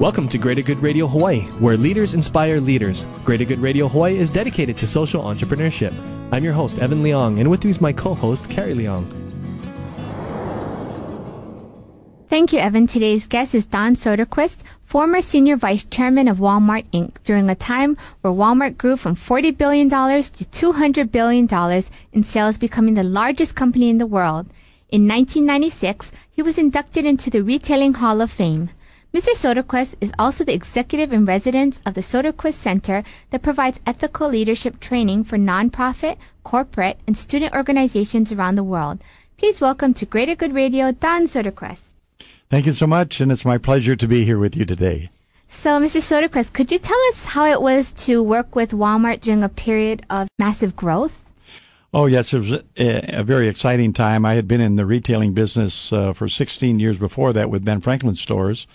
Welcome to Greater Good Radio Hawaii, where leaders inspire leaders. Greater Good Radio Hawaii is dedicated to social entrepreneurship. I'm your host, Evan Leong, and with me is my co host, Carrie Leong. Thank you, Evan. Today's guest is Don Soderquist, former senior vice chairman of Walmart Inc., during a time where Walmart grew from $40 billion to $200 billion in sales, becoming the largest company in the world. In 1996, he was inducted into the Retailing Hall of Fame. Mr. Soderquist is also the executive in residence of the Soderquist Center that provides ethical leadership training for nonprofit, corporate, and student organizations around the world. Please welcome to Greater Good Radio, Don Soderquist. Thank you so much, and it's my pleasure to be here with you today. So, Mr. Soderquist, could you tell us how it was to work with Walmart during a period of massive growth? Oh, yes, it was a, a very exciting time. I had been in the retailing business uh, for 16 years before that with Ben Franklin stores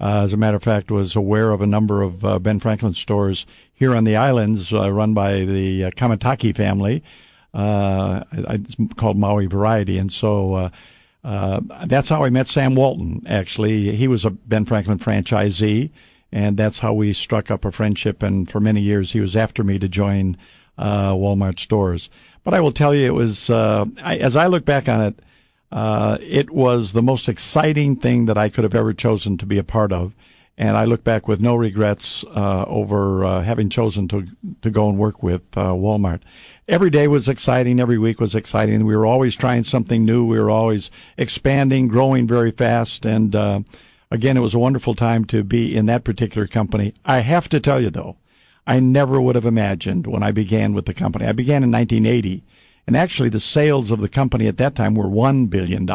uh, as a matter of fact, was aware of a number of uh, Ben Franklin stores here on the islands uh, run by the uh, Kamataki family. Uh, it's called Maui Variety. And so uh, that's how I met Sam Walton, actually. He was a Ben Franklin franchisee, and that's how we struck up a friendship. And for many years, he was after me to join uh, Walmart stores. But I will tell you, it was, uh, I, as I look back on it, uh, it was the most exciting thing that I could have ever chosen to be a part of. And I look back with no regrets uh, over uh, having chosen to to go and work with uh, Walmart. Every day was exciting. Every week was exciting. We were always trying something new. We were always expanding, growing very fast. And uh, again, it was a wonderful time to be in that particular company. I have to tell you though, I never would have imagined when I began with the company. I began in 1980 and actually, the sales of the company at that time were $1 billion.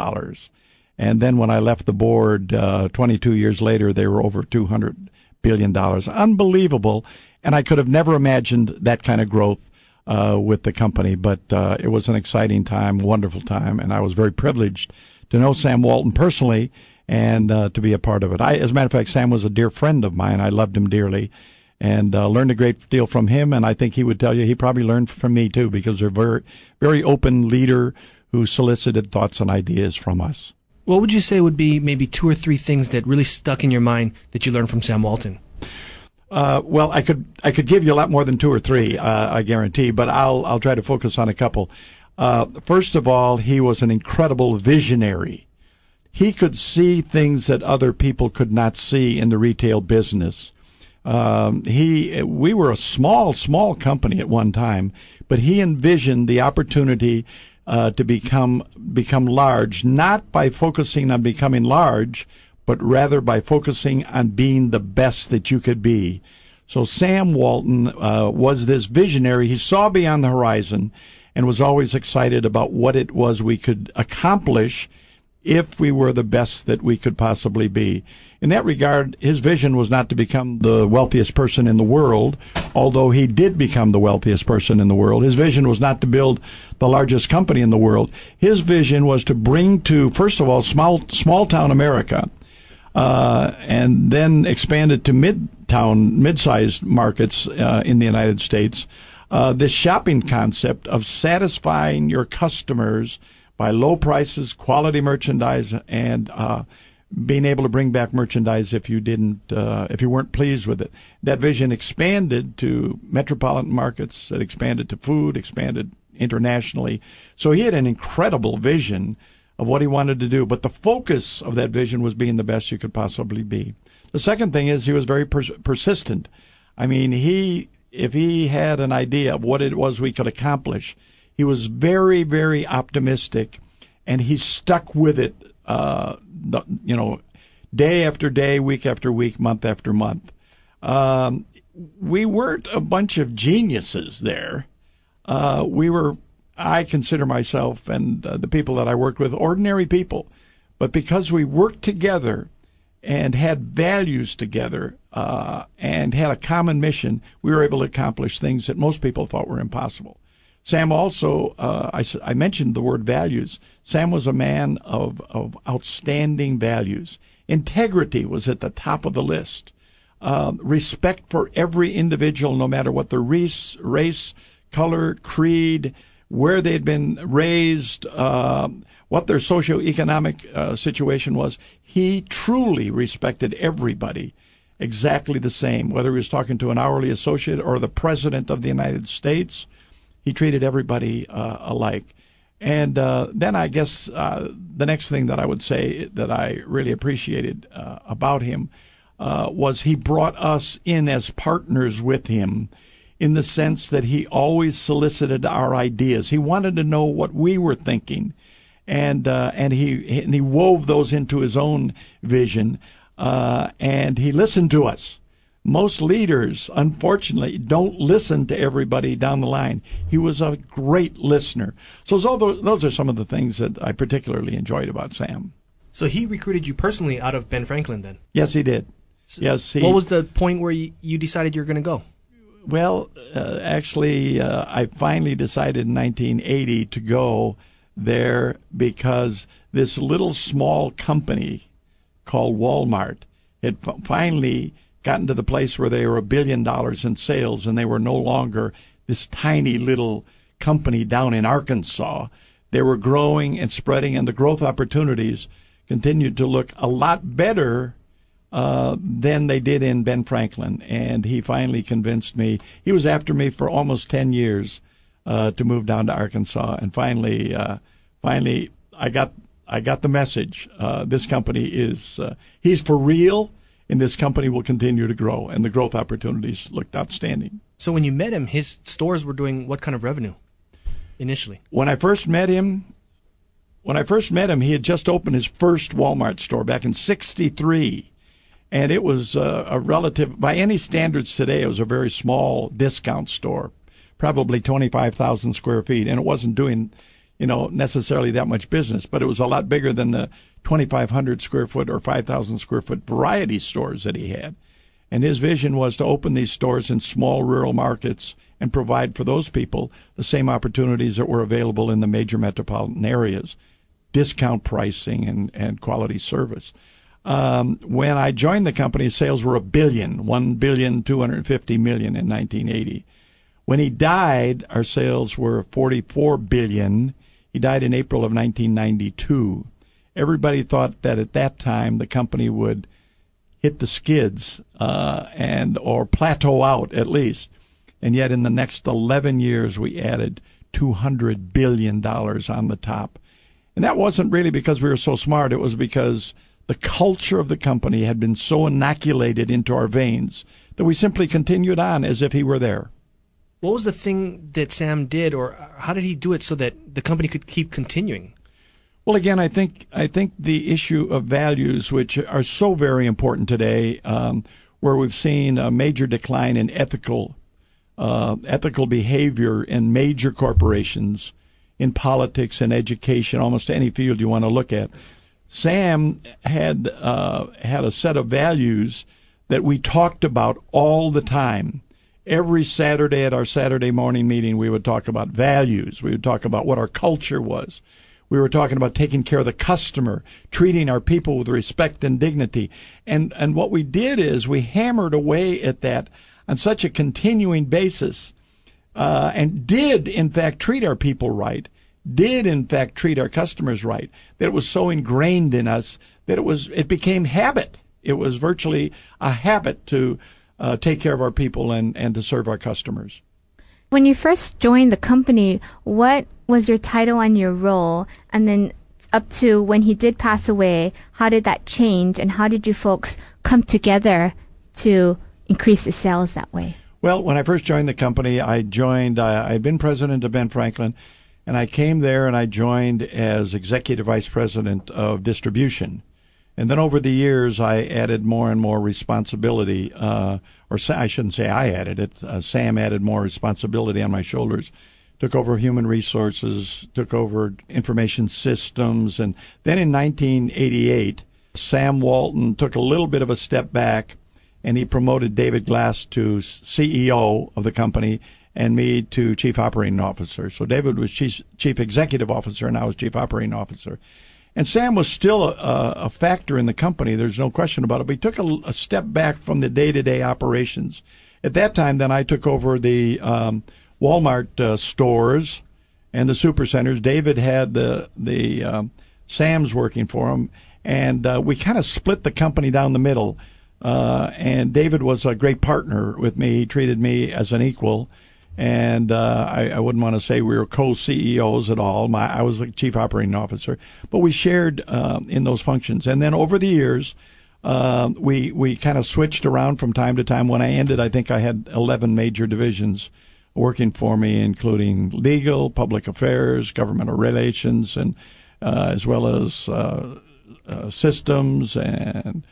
And then when I left the board uh, 22 years later, they were over $200 billion. Unbelievable. And I could have never imagined that kind of growth uh, with the company. But uh, it was an exciting time, wonderful time. And I was very privileged to know Sam Walton personally and uh, to be a part of it. I, as a matter of fact, Sam was a dear friend of mine. I loved him dearly and uh, learned a great deal from him. And I think he would tell you he probably learned from me too, because they're very, very open leader who solicited thoughts and ideas from us. What would you say would be maybe two or three things that really stuck in your mind that you learned from Sam Walton? Uh, well, I could I could give you a lot more than two or three, uh, I guarantee, but I'll I'll try to focus on a couple. Uh, first of all, he was an incredible visionary. He could see things that other people could not see in the retail business. Um, he, we were a small, small company at one time, but he envisioned the opportunity uh, to become become large, not by focusing on becoming large, but rather by focusing on being the best that you could be. So Sam Walton uh, was this visionary. He saw beyond the horizon and was always excited about what it was we could accomplish if we were the best that we could possibly be. In that regard, his vision was not to become the wealthiest person in the world, although he did become the wealthiest person in the world. His vision was not to build the largest company in the world. His vision was to bring to, first of all, small, small town America, uh, and then expand it to mid-town, mid-sized markets uh, in the United States. Uh, this shopping concept of satisfying your customers by low prices, quality merchandise, and uh, being able to bring back merchandise if you didn't, uh, if you weren't pleased with it. That vision expanded to metropolitan markets. It expanded to food, expanded internationally. So he had an incredible vision of what he wanted to do. But the focus of that vision was being the best you could possibly be. The second thing is he was very pers- persistent. I mean, he, if he had an idea of what it was we could accomplish, he was very, very optimistic, and he stuck with it uh, you know, day after day, week after week, month after month. Um, we weren't a bunch of geniuses there. Uh, we were, I consider myself and uh, the people that I worked with ordinary people. But because we worked together and had values together uh, and had a common mission, we were able to accomplish things that most people thought were impossible. Sam also, uh, I, I, mentioned the word values. Sam was a man of, of outstanding values. Integrity was at the top of the list. Uh, respect for every individual, no matter what their race, race color, creed, where they'd been raised, uh, what their socioeconomic uh, situation was. He truly respected everybody exactly the same, whether he was talking to an hourly associate or the president of the United States. He treated everybody uh, alike. And uh, then I guess uh, the next thing that I would say that I really appreciated uh, about him uh, was he brought us in as partners with him in the sense that he always solicited our ideas. He wanted to know what we were thinking, and uh, and he and he wove those into his own vision, uh, and he listened to us. Most leaders, unfortunately, don't listen to everybody down the line. He was a great listener. So those, those are some of the things that I particularly enjoyed about Sam. So he recruited you personally out of Ben Franklin, then? Yes, he did. So yes. He, what was the point where you, you decided you're going to go? Well, uh, actually, uh, I finally decided in 1980 to go there because this little small company called Walmart had f- finally gotten to the place where they were a billion dollars in sales and they were no longer this tiny little company down in Arkansas. They were growing and spreading, and the growth opportunities continued to look a lot better uh, than they did in Ben Franklin. And he finally convinced me. He was after me for almost 10 years uh, to move down to Arkansas. And finally, uh, finally, I got I got the message. Uh, this company is uh, he's for real, and this company will continue to grow. And the growth opportunities looked outstanding. So when you met him, his stores were doing what kind of revenue initially? When I first met him, when I first met him, he had just opened his first Walmart store back in '63 and it was uh, a relative by any standards today. It was a very small discount store, probably twenty five thousand square feet, and it wasn't doing, you know, necessarily that much business, but it was a lot bigger than the twenty five hundred square foot or five thousand square foot variety stores that he had. And his vision was to open these stores in small rural markets and provide for those people the same opportunities that were available in the major metropolitan areas discount pricing and, and quality service. Um, when I joined the company, sales were a billion, one billion two hundred fifty million in 1980. When he died, our sales were 44 billion. He died in April of 1992. Everybody thought that at that time the company would hit the skids uh, and or plateau out at least. And yet, in the next 11 years, we added 200 billion dollars on the top. And that wasn't really because we were so smart. It was because the culture of the company had been so inoculated into our veins that we simply continued on as if he were there. What was the thing that Sam did, or how did he do it so that the company could keep continuing? Well, again, I think I think the issue of values, which are so very important today, um, where we've seen a major decline in ethical uh, ethical behavior in major corporations, in politics in education, almost any field you want to look at. Sam had uh, had a set of values that we talked about all the time. Every Saturday at our Saturday morning meeting, we would talk about values. We would talk about what our culture was. We were talking about taking care of the customer, treating our people with respect and dignity. And, and what we did is we hammered away at that on such a continuing basis uh, and did, in fact, treat our people right did in fact treat our customers right, that it was so ingrained in us that it was it became habit. It was virtually a habit to uh, take care of our people and, and to serve our customers. When you first joined the company, what was your title and your role? And then up to when he did pass away, how did that change? And how did you folks come together to increase the sales that way? Well, when I first joined the company, I joined, I had been president of Ben Franklin and I came there and I joined as executive vice president of distribution. And then over the years, I added more and more responsibility, uh, or I shouldn't say I added it. Uh, Sam added more responsibility on my shoulders. Took over human resources, took over information systems, and then in 1988, Sam Walton took a little bit of a step back and he promoted David Glass to CEO of the company and me to chief operating officer. So David was chief, chief executive officer and I was chief operating officer. And Sam was still a, a factor in the company. There's no question about it. But he took a, a step back from the day-to-day operations. At that time, then I took over the um, Walmart uh, stores and the supercenters. David had the the um, Sam's working for him, and uh, we kind of split the company down the middle. Uh, and David was a great partner with me. He treated me as an equal. And uh, I, I, wouldn't want to say we were co-CEOs at all. My, I was the chief operating officer, but we shared uh, in those functions. And then over the years, uh, we we kind of switched around from time to time. When I ended, I think I had 11 major divisions working for me, including legal, public affairs, governmental relations, and uh, as well as uh, uh, systems and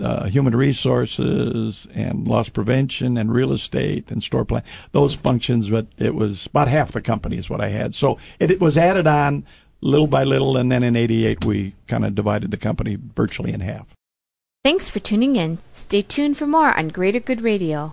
uh, human resources and loss prevention and real estate and store plan those functions but it was about half the company is what i had. So it, it was added on little by little and then in 88 we kind of divided the company virtually in half. Thanks for tuning in. Stay tuned for more on greater good radio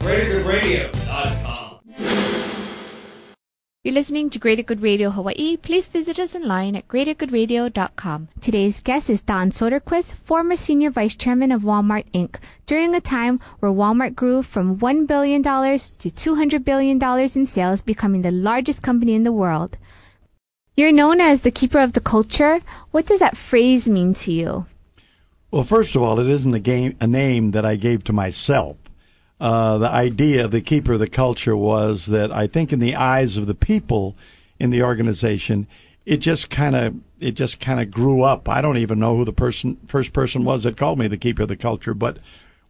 GreaterGoodRadio.com. You're listening to Greater Good Radio Hawaii. Please visit us online at greatergoodradio.com. Today's guest is Don Soderquist, former senior vice chairman of Walmart Inc. During a time where Walmart grew from $1 billion to $200 billion in sales, becoming the largest company in the world. You're known as the keeper of the culture. What does that phrase mean to you? Well, first of all, it isn't a, game, a name that I gave to myself uh, the idea of the keeper of the culture was that I think in the eyes of the people in the organization, it just kind of it just kind of grew up. I don't even know who the person first person was that called me the keeper of the culture, but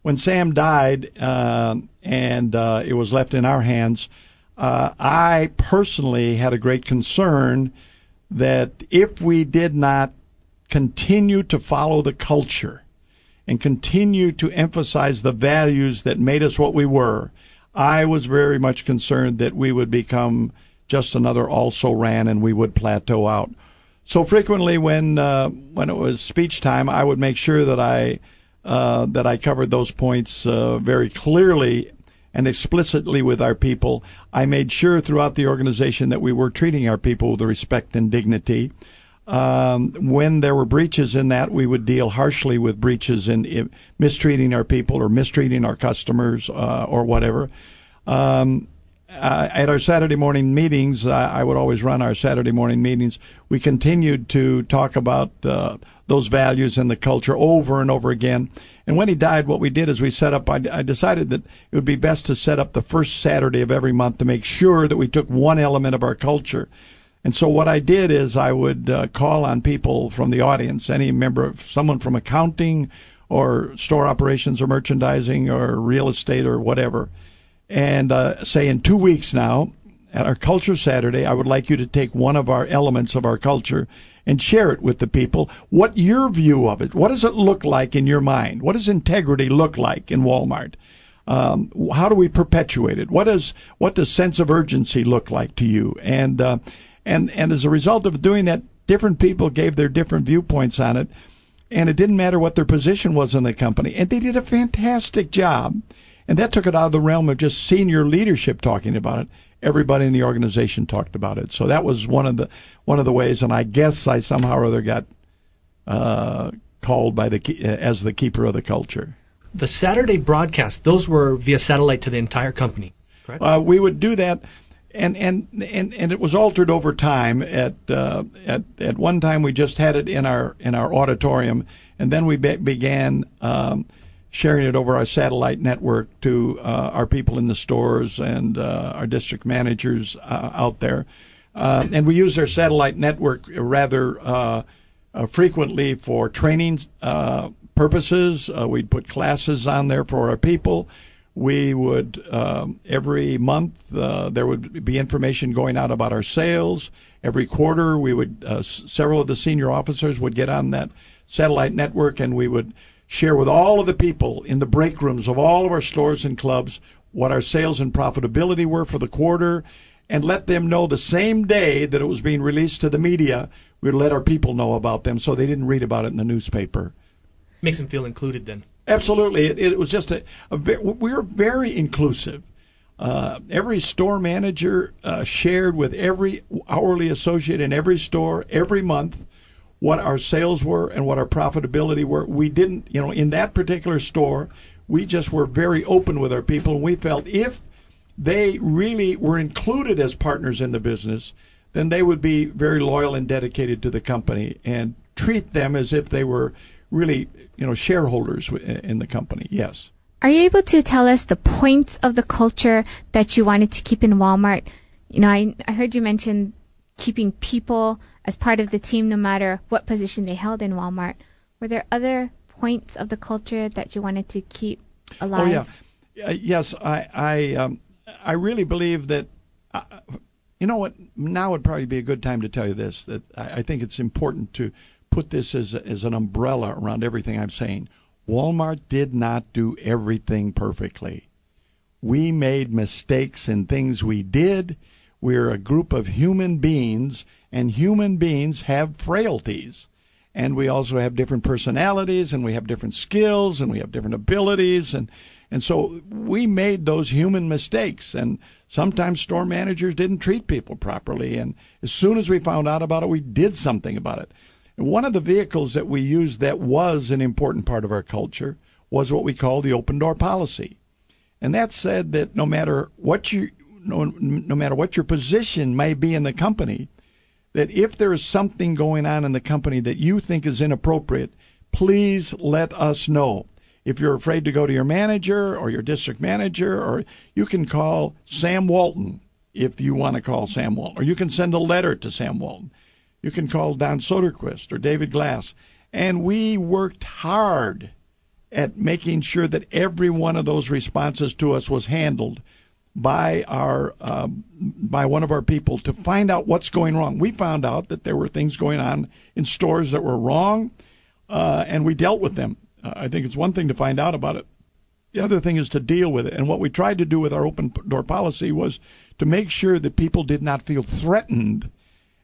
when Sam died uh, and uh, it was left in our hands, uh, I personally had a great concern that if we did not continue to follow the culture and continue to emphasize the values that made us what we were, I was very much concerned that we would become just another also ran and we would plateau out. So frequently, when uh, when it was speech time, I would make sure that I uh, that I covered those points uh, very clearly and explicitly with our people. I made sure throughout the organization that we were treating our people with respect and dignity. Um, when there were breaches in that, we would deal harshly with breaches in, in mistreating our people or mistreating our customers uh, or whatever. Um, uh, at our Saturday morning meetings, uh, I would always run our Saturday morning meetings. We continued to talk about uh, those values and the culture over and over again. And when he died, what we did is we set up, I, I decided that it would be best to set up the first Saturday of every month to make sure that we took one element of our culture and so what I did is I would uh, call on people from the audience, any member of someone from accounting or store operations or merchandising or real estate or whatever, and uh, say in two weeks now at our Culture Saturday, I would like you to take one of our elements of our culture and share it with the people. What your view of it? What does it look like in your mind? What does integrity look like in Walmart? Um, how do we perpetuate it? What does what does sense of urgency look like to you? And uh, and and as a result of doing that, different people gave their different viewpoints on it, and it didn't matter what their position was in the company, and they did a fantastic job. And that took it out of the realm of just senior leadership talking about it. Everybody in the organization talked about it. So that was one of the one of the ways. And I guess I somehow or other got uh, called by the as the keeper of the culture. the Saturday broadcast, those were via satellite to the entire company, correct? Uh, we would do that, and, and and and it was altered over time. At uh, at at one time, we just had it in our in our auditorium, and then we be- began um, sharing it over our satellite network to uh, our people in the stores and uh, our district managers uh, out there. Uh, and we use our satellite network rather uh, frequently for training purposes. We'd put classes on there for our people. We would um, every month uh, there would be information going out about our sales. Every quarter, we would uh, s- several of the senior officers would get on that satellite network, and we would share with all of the people in the break rooms of all of our stores and clubs what our sales and profitability were for the quarter, and let them know the same day that it was being released to the media. We'd let our people know about them so they didn't read about it in the newspaper. Makes them feel included then. Absolutely, it, it was just a, a we were very inclusive. Uh, every store manager uh, shared with every hourly associate in every store every month what our sales were and what our profitability were. We didn't, you know, in that particular store, we just were very open with our people, and we felt if they really were included as partners in the business, then they would be very loyal and dedicated to the company and treat them as if they were really, you know, shareholders in the company. Yes. Are you able to tell us the points of the culture that you wanted to keep in Walmart? You know, I, I heard you mention keeping people as part of the team no matter what position they held in Walmart. Were there other points of the culture that you wanted to keep alive? Oh yeah, uh, yes. I I um, I really believe that. Uh, you know what? Now would probably be a good time to tell you this. That I, I think it's important to put this as as an umbrella around everything I'm saying. Walmart did not do everything perfectly. We made mistakes in things we did. We're a group of human beings, and human beings have frailties. And we also have different personalities, and we have different skills, and we have different abilities. And, and so we made those human mistakes. And sometimes store managers didn't treat people properly. And as soon as we found out about it, we did something about it. One of the vehicles that we used that was an important part of our culture was what we call the open door policy. And that said that no matter what you no, no matter what your position may be in the company, that if there is something going on in the company that you think is inappropriate, please let us know. If you're afraid to go to your manager or your district manager, or you can call Sam Walton if you want to call Sam Walton, or you can send a letter to Sam Walton. You can call Don Soderquist or David Glass. And we worked hard at making sure that every one of those responses to us was handled by our um, by one of our people to find out what's going wrong. We found out that there were things going on in stores that were wrong, uh, and we dealt with them. Uh, I think it's one thing to find out about it. The other thing is to deal with it. And what we tried to do with our open door policy was to make sure that people did not feel threatened,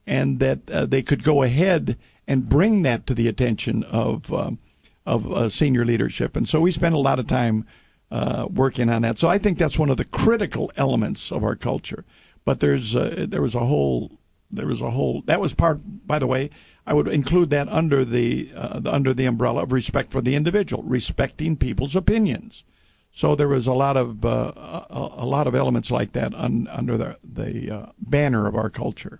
and that uh, they could go ahead and bring that to the attention of um, of uh, senior leadership. And so we spent a lot of time uh, working on that. So I think that's one of the critical elements of our culture. But there's uh, there was a whole there was a whole that was part. By the way, I would include that under the, uh, the under the umbrella of respect for the individual, respecting people's opinions. So there was a lot of uh, a, a lot of elements like that un, under the the uh, banner of our culture.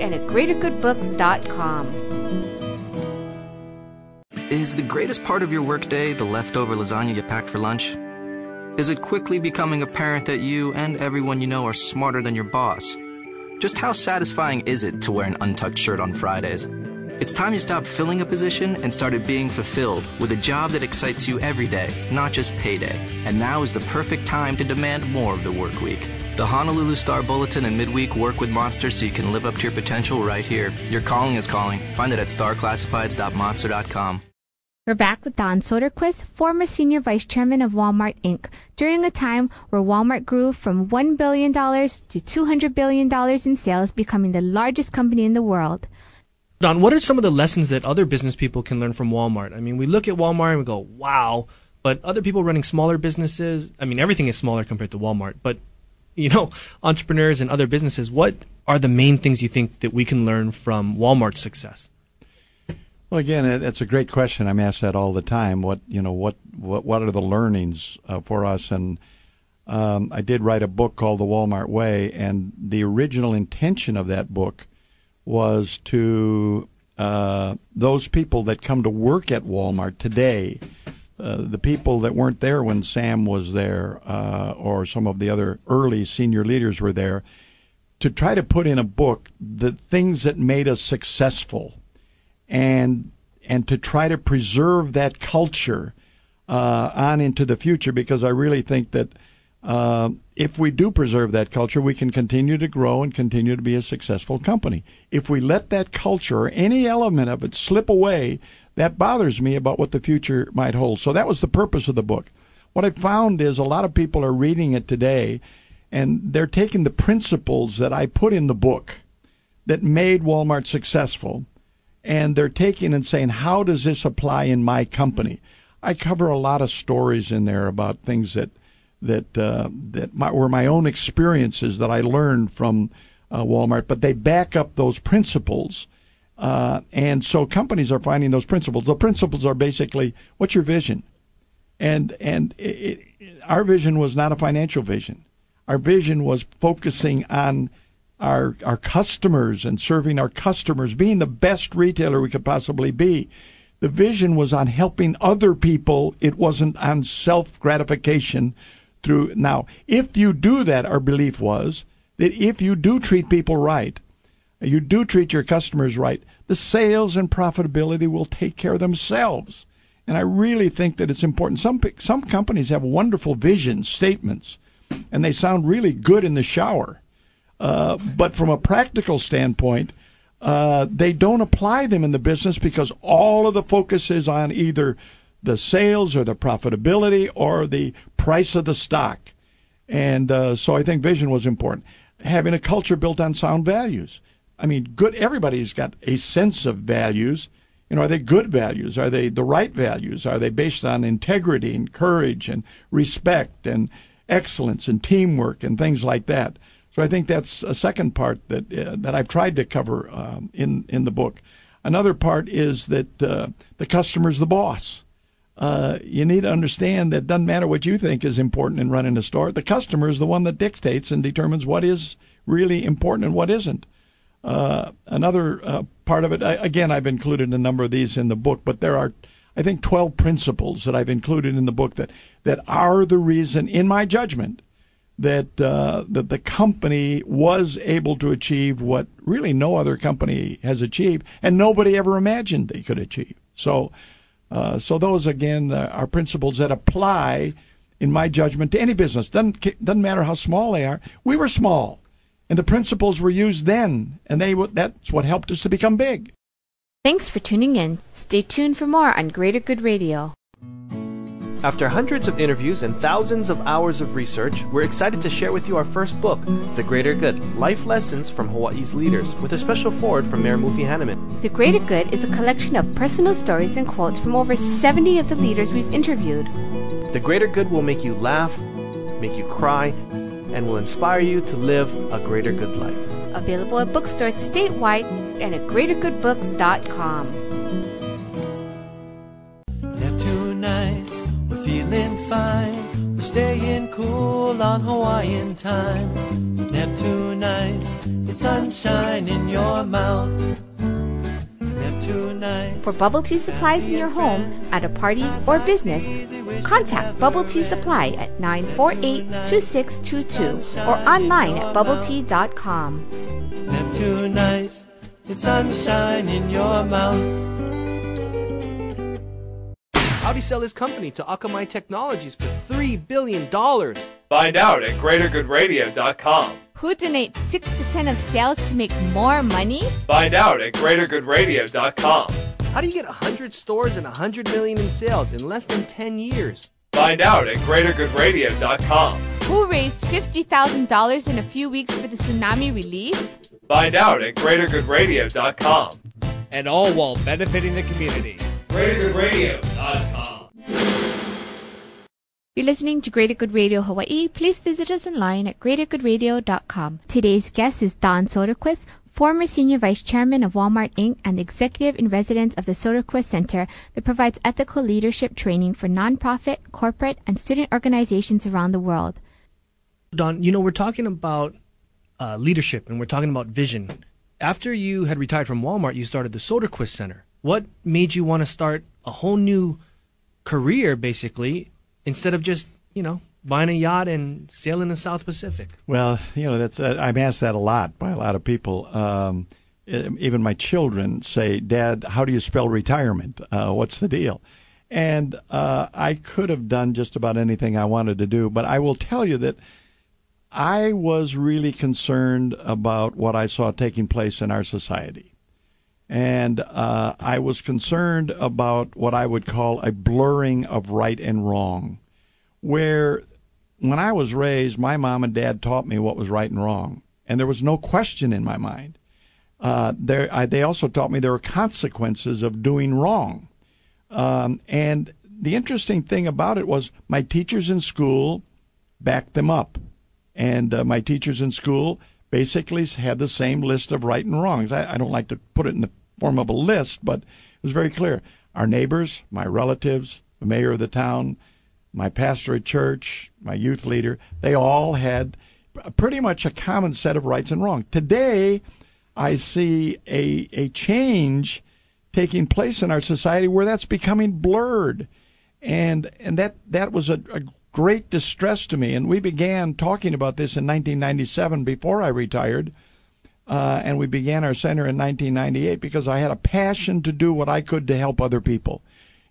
and at greatergoodbooks.com. Is the greatest part of your workday the leftover lasagna you packed for lunch? Is it quickly becoming apparent that you and everyone you know are smarter than your boss? Just how satisfying is it to wear an untucked shirt on Fridays? It's time you stopped filling a position and started being fulfilled with a job that excites you every day, not just payday. And now is the perfect time to demand more of the work week. The Honolulu Star Bulletin and Midweek work with Monster so you can live up to your potential right here. Your calling is calling. Find it at starclassifieds.monster.com. We're back with Don Soderquist, former senior vice chairman of Walmart Inc., during a time where Walmart grew from $1 billion to $200 billion in sales, becoming the largest company in the world. Don, what are some of the lessons that other business people can learn from Walmart? I mean, we look at Walmart and we go, wow, but other people running smaller businesses, I mean, everything is smaller compared to Walmart, but, you know, entrepreneurs and other businesses, what are the main things you think that we can learn from Walmart's success? Well, again, that's a great question. I'm asked that all the time. What you know, what what what are the learnings uh, for us? And um, I did write a book called The Walmart Way, and the original intention of that book was to uh, those people that come to work at Walmart today, uh, the people that weren't there when Sam was there, uh, or some of the other early senior leaders were there, to try to put in a book the things that made us successful, and and to try to preserve that culture uh, on into the future, because I really think that uh, if we do preserve that culture, we can continue to grow and continue to be a successful company. If we let that culture or any element of it slip away, that bothers me about what the future might hold. So that was the purpose of the book. What I found is a lot of people are reading it today and they're taking the principles that I put in the book that made Walmart successful and they're taking and saying, how does this apply in my company? I cover a lot of stories in there about things that that uh, that my, were my own experiences that I learned from uh, Walmart, but they back up those principles. Uh, and so companies are finding those principles. The principles are basically what's your vision, and and it, it, our vision was not a financial vision. Our vision was focusing on our our customers and serving our customers, being the best retailer we could possibly be. The vision was on helping other people. It wasn't on self gratification through now if you do that our belief was that if you do treat people right you do treat your customers right the sales and profitability will take care of themselves and i really think that it's important some some companies have wonderful vision statements and they sound really good in the shower uh, but from a practical standpoint uh, they don't apply them in the business because all of the focus is on either the sales or the profitability or the price of the stock. And uh, so I think vision was important. Having a culture built on sound values. I mean, good. Everybody's got a sense of values. You know, are they good values? Are they the right values? Are they based on integrity and courage and respect and excellence and teamwork and things like that? So I think that's a second part that uh, that I've tried to cover um, in in the book. Another part is that uh, the customer's the boss uh, you need to understand that it doesn't matter what you think is important in running a store. The customer is the one that dictates and determines what is really important and what isn't. Uh, another uh, part of it, I, again, I've included a number of these in the book, but there are, I think, 12 principles that I've included in the book that, that are the reason, in my judgment, that uh, that the company was able to achieve what really no other company has achieved, and nobody ever imagined they could achieve. So uh, so those again uh, are principles that apply, in my judgment, to any business. Doesn't doesn't matter how small they are. We were small, and the principles were used then, and they that's what helped us to become big. Thanks for tuning in. Stay tuned for more on Greater Good Radio. After hundreds of interviews and thousands of hours of research, we're excited to share with you our first book, The Greater Good Life Lessons from Hawaii's Leaders, with a special forward from Mayor Mufi Hannemann. The Greater Good is a collection of personal stories and quotes from over 70 of the leaders we've interviewed. The Greater Good will make you laugh, make you cry, and will inspire you to live a greater good life. Available at bookstores statewide and at greatergoodbooks.com. feeling fine. We're staying cool on Hawaiian time. Neptune ice, it's sunshine in your mouth. Neptune ice. For bubble tea supplies in your home, at a party, or business, contact Bubble Tea Supply at 948 2622 or online at bubbletea.com. Neptune ice, it's sunshine in your mouth. How'd he sell his company to Akamai Technologies for $3 billion? Find out at greatergoodradio.com. Who donates 6% of sales to make more money? Find out at greatergoodradio.com. How do you get 100 stores and 100 million in sales in less than 10 years? Find out at greatergoodradio.com. Who raised $50,000 in a few weeks for the tsunami relief? Find out at greatergoodradio.com. And all while benefiting the community. greatergoodradio.com. You're listening to Greater Good Radio Hawaii. Please visit us online at greatergoodradio.com. Today's guest is Don Soderquist, former Senior Vice Chairman of Walmart Inc. and Executive in Residence of the Soderquist Center that provides ethical leadership training for nonprofit, corporate, and student organizations around the world. Don, you know, we're talking about uh, leadership and we're talking about vision. After you had retired from Walmart, you started the Soderquist Center. What made you want to start a whole new career, basically, instead of just, you know, buying a yacht and sailing the South Pacific? Well, you know, that's uh, I'm asked that a lot by a lot of people. Um, even my children say, "Dad, how do you spell retirement? Uh, what's the deal?" And uh, I could have done just about anything I wanted to do, but I will tell you that I was really concerned about what I saw taking place in our society. And uh, I was concerned about what I would call a blurring of right and wrong, where when I was raised, my mom and dad taught me what was right and wrong, and there was no question in my mind. Uh, there, I, they also taught me there were consequences of doing wrong. Um, and the interesting thing about it was my teachers in school backed them up. And uh, my teachers in school basically had the same list of right and wrongs. I, I don't like to put it in the form of a list, but it was very clear. Our neighbors, my relatives, the mayor of the town, my pastor at church, my youth leader, they all had pretty much a common set of rights and wrongs. Today, I see a, a change taking place in our society where that's becoming blurred. And, and that, that was a, a great distress to me. And we began talking about this in 1997 before I retired. Uh, and we began our center in 1998 because I had a passion to do what I could to help other people.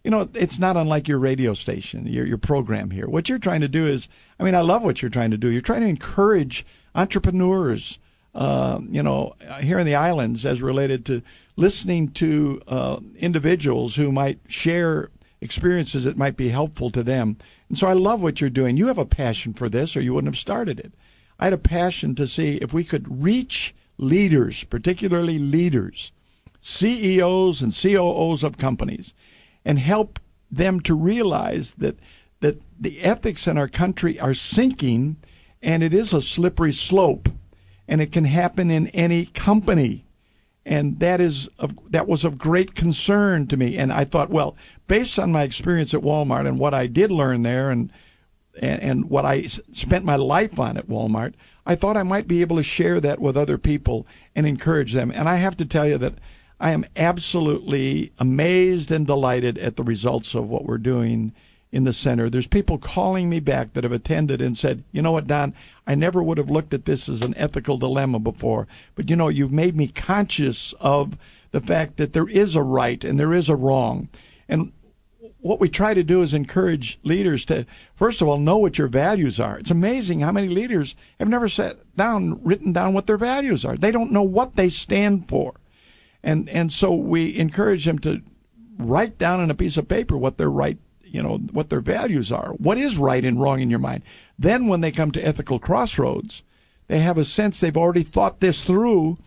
You know, it's not unlike your radio station, your your program here. What you're trying to do is, I mean, I love what you're trying to do. You're trying to encourage entrepreneurs, uh, you know, here in the islands, as related to listening to uh, individuals who might share experiences that might be helpful to them. And so I love what you're doing. You have a passion for this, or you wouldn't have started it. I had a passion to see if we could reach leaders, particularly leaders, CEOs and COOs of companies, and help them to realize that that the ethics in our country are sinking and it is a slippery slope and it can happen in any company. And that is of, that was of great concern to me. And I thought well based on my experience at Walmart and what I did learn there and and, and what I s- spent my life on at Walmart I thought I might be able to share that with other people and encourage them and I have to tell you that I am absolutely amazed and delighted at the results of what we're doing in the center. There's people calling me back that have attended and said, you know what, Don, I never would have looked at this as an ethical dilemma before, but you know, you've made me conscious of the fact that there is a right and there is a wrong. And what we try to do is encourage leaders to, first of all, know what your values are. It's amazing how many leaders have never sat down, written down what their values are. They don't know what they stand for and and so we encourage them to write down on a piece of paper what their right you know what their values are what is right and wrong in your mind then when they come to ethical crossroads they have a sense they've already thought this through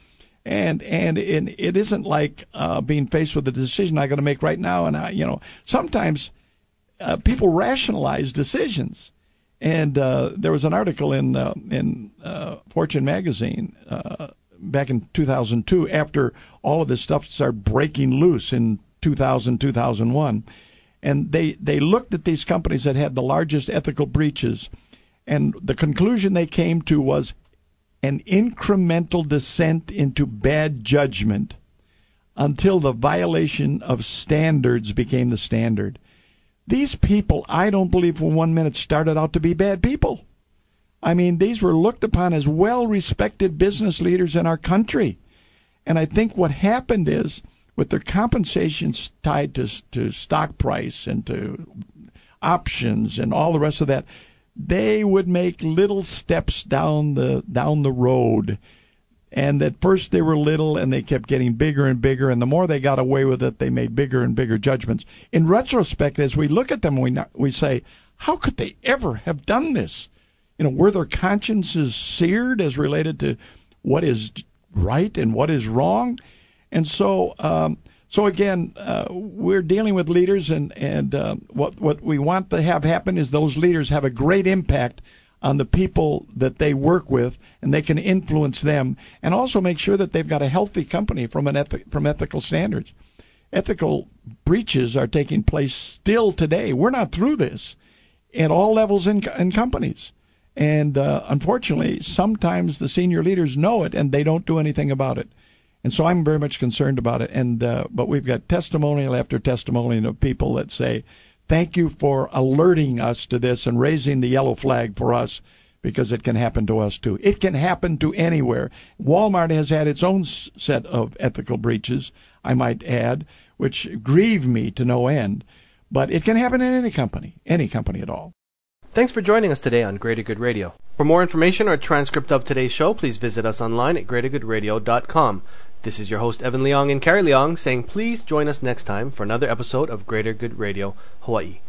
and and it, it isn't like uh, being faced with a decision I got to make right now and I you know sometimes uh, people rationalize decisions. And uh, there was an article in uh, in uh, Fortune magazine uh, back in 2002 after all of this stuff started breaking loose in 2000 2001 and they they looked at these companies that had the largest ethical breaches. And the conclusion they came to was an incremental descent into bad judgment until the violation of standards became the standard these people i don't believe for one minute started out to be bad people I mean, these were looked upon as well respected business leaders in our country. And I think what happened is, with their compensations tied to, to stock price and to options and all the rest of that, they would make little steps down the down the road. And at first they were little and they kept getting bigger and bigger. And the more they got away with it they made bigger and bigger judgments. In retrospect as we look at them we we say how could they ever have done this? You know were their consciences seared as related to what is right and what is wrong? And so um, so again uh, we're dealing with leaders and and uh, what what we want to have happen is those leaders have a great impact on the people that they work with, and they can influence them, and also make sure that they've got a healthy company from an ethi- from ethical standards. Ethical breaches are taking place still today. We're not through this at all levels in, in companies. And uh, unfortunately, sometimes the senior leaders know it and they don't do anything about it. And so I'm very much concerned about it. And uh, but we've got testimonial after testimonial of people that say, Thank you for alerting us to this and raising the yellow flag for us because it can happen to us too. It can happen to anywhere. Walmart has had its own set of ethical breaches, I might add, which grieve me to no end. But it can happen in any company, any company at all. Thanks for joining us today on Greater Good Radio. For more information or a transcript of today's show, please visit us online at greatergoodradio.com. This is your host, Evan Leong and Carrie Leong, saying please join us next time for another episode of Greater Good Radio Hawaii.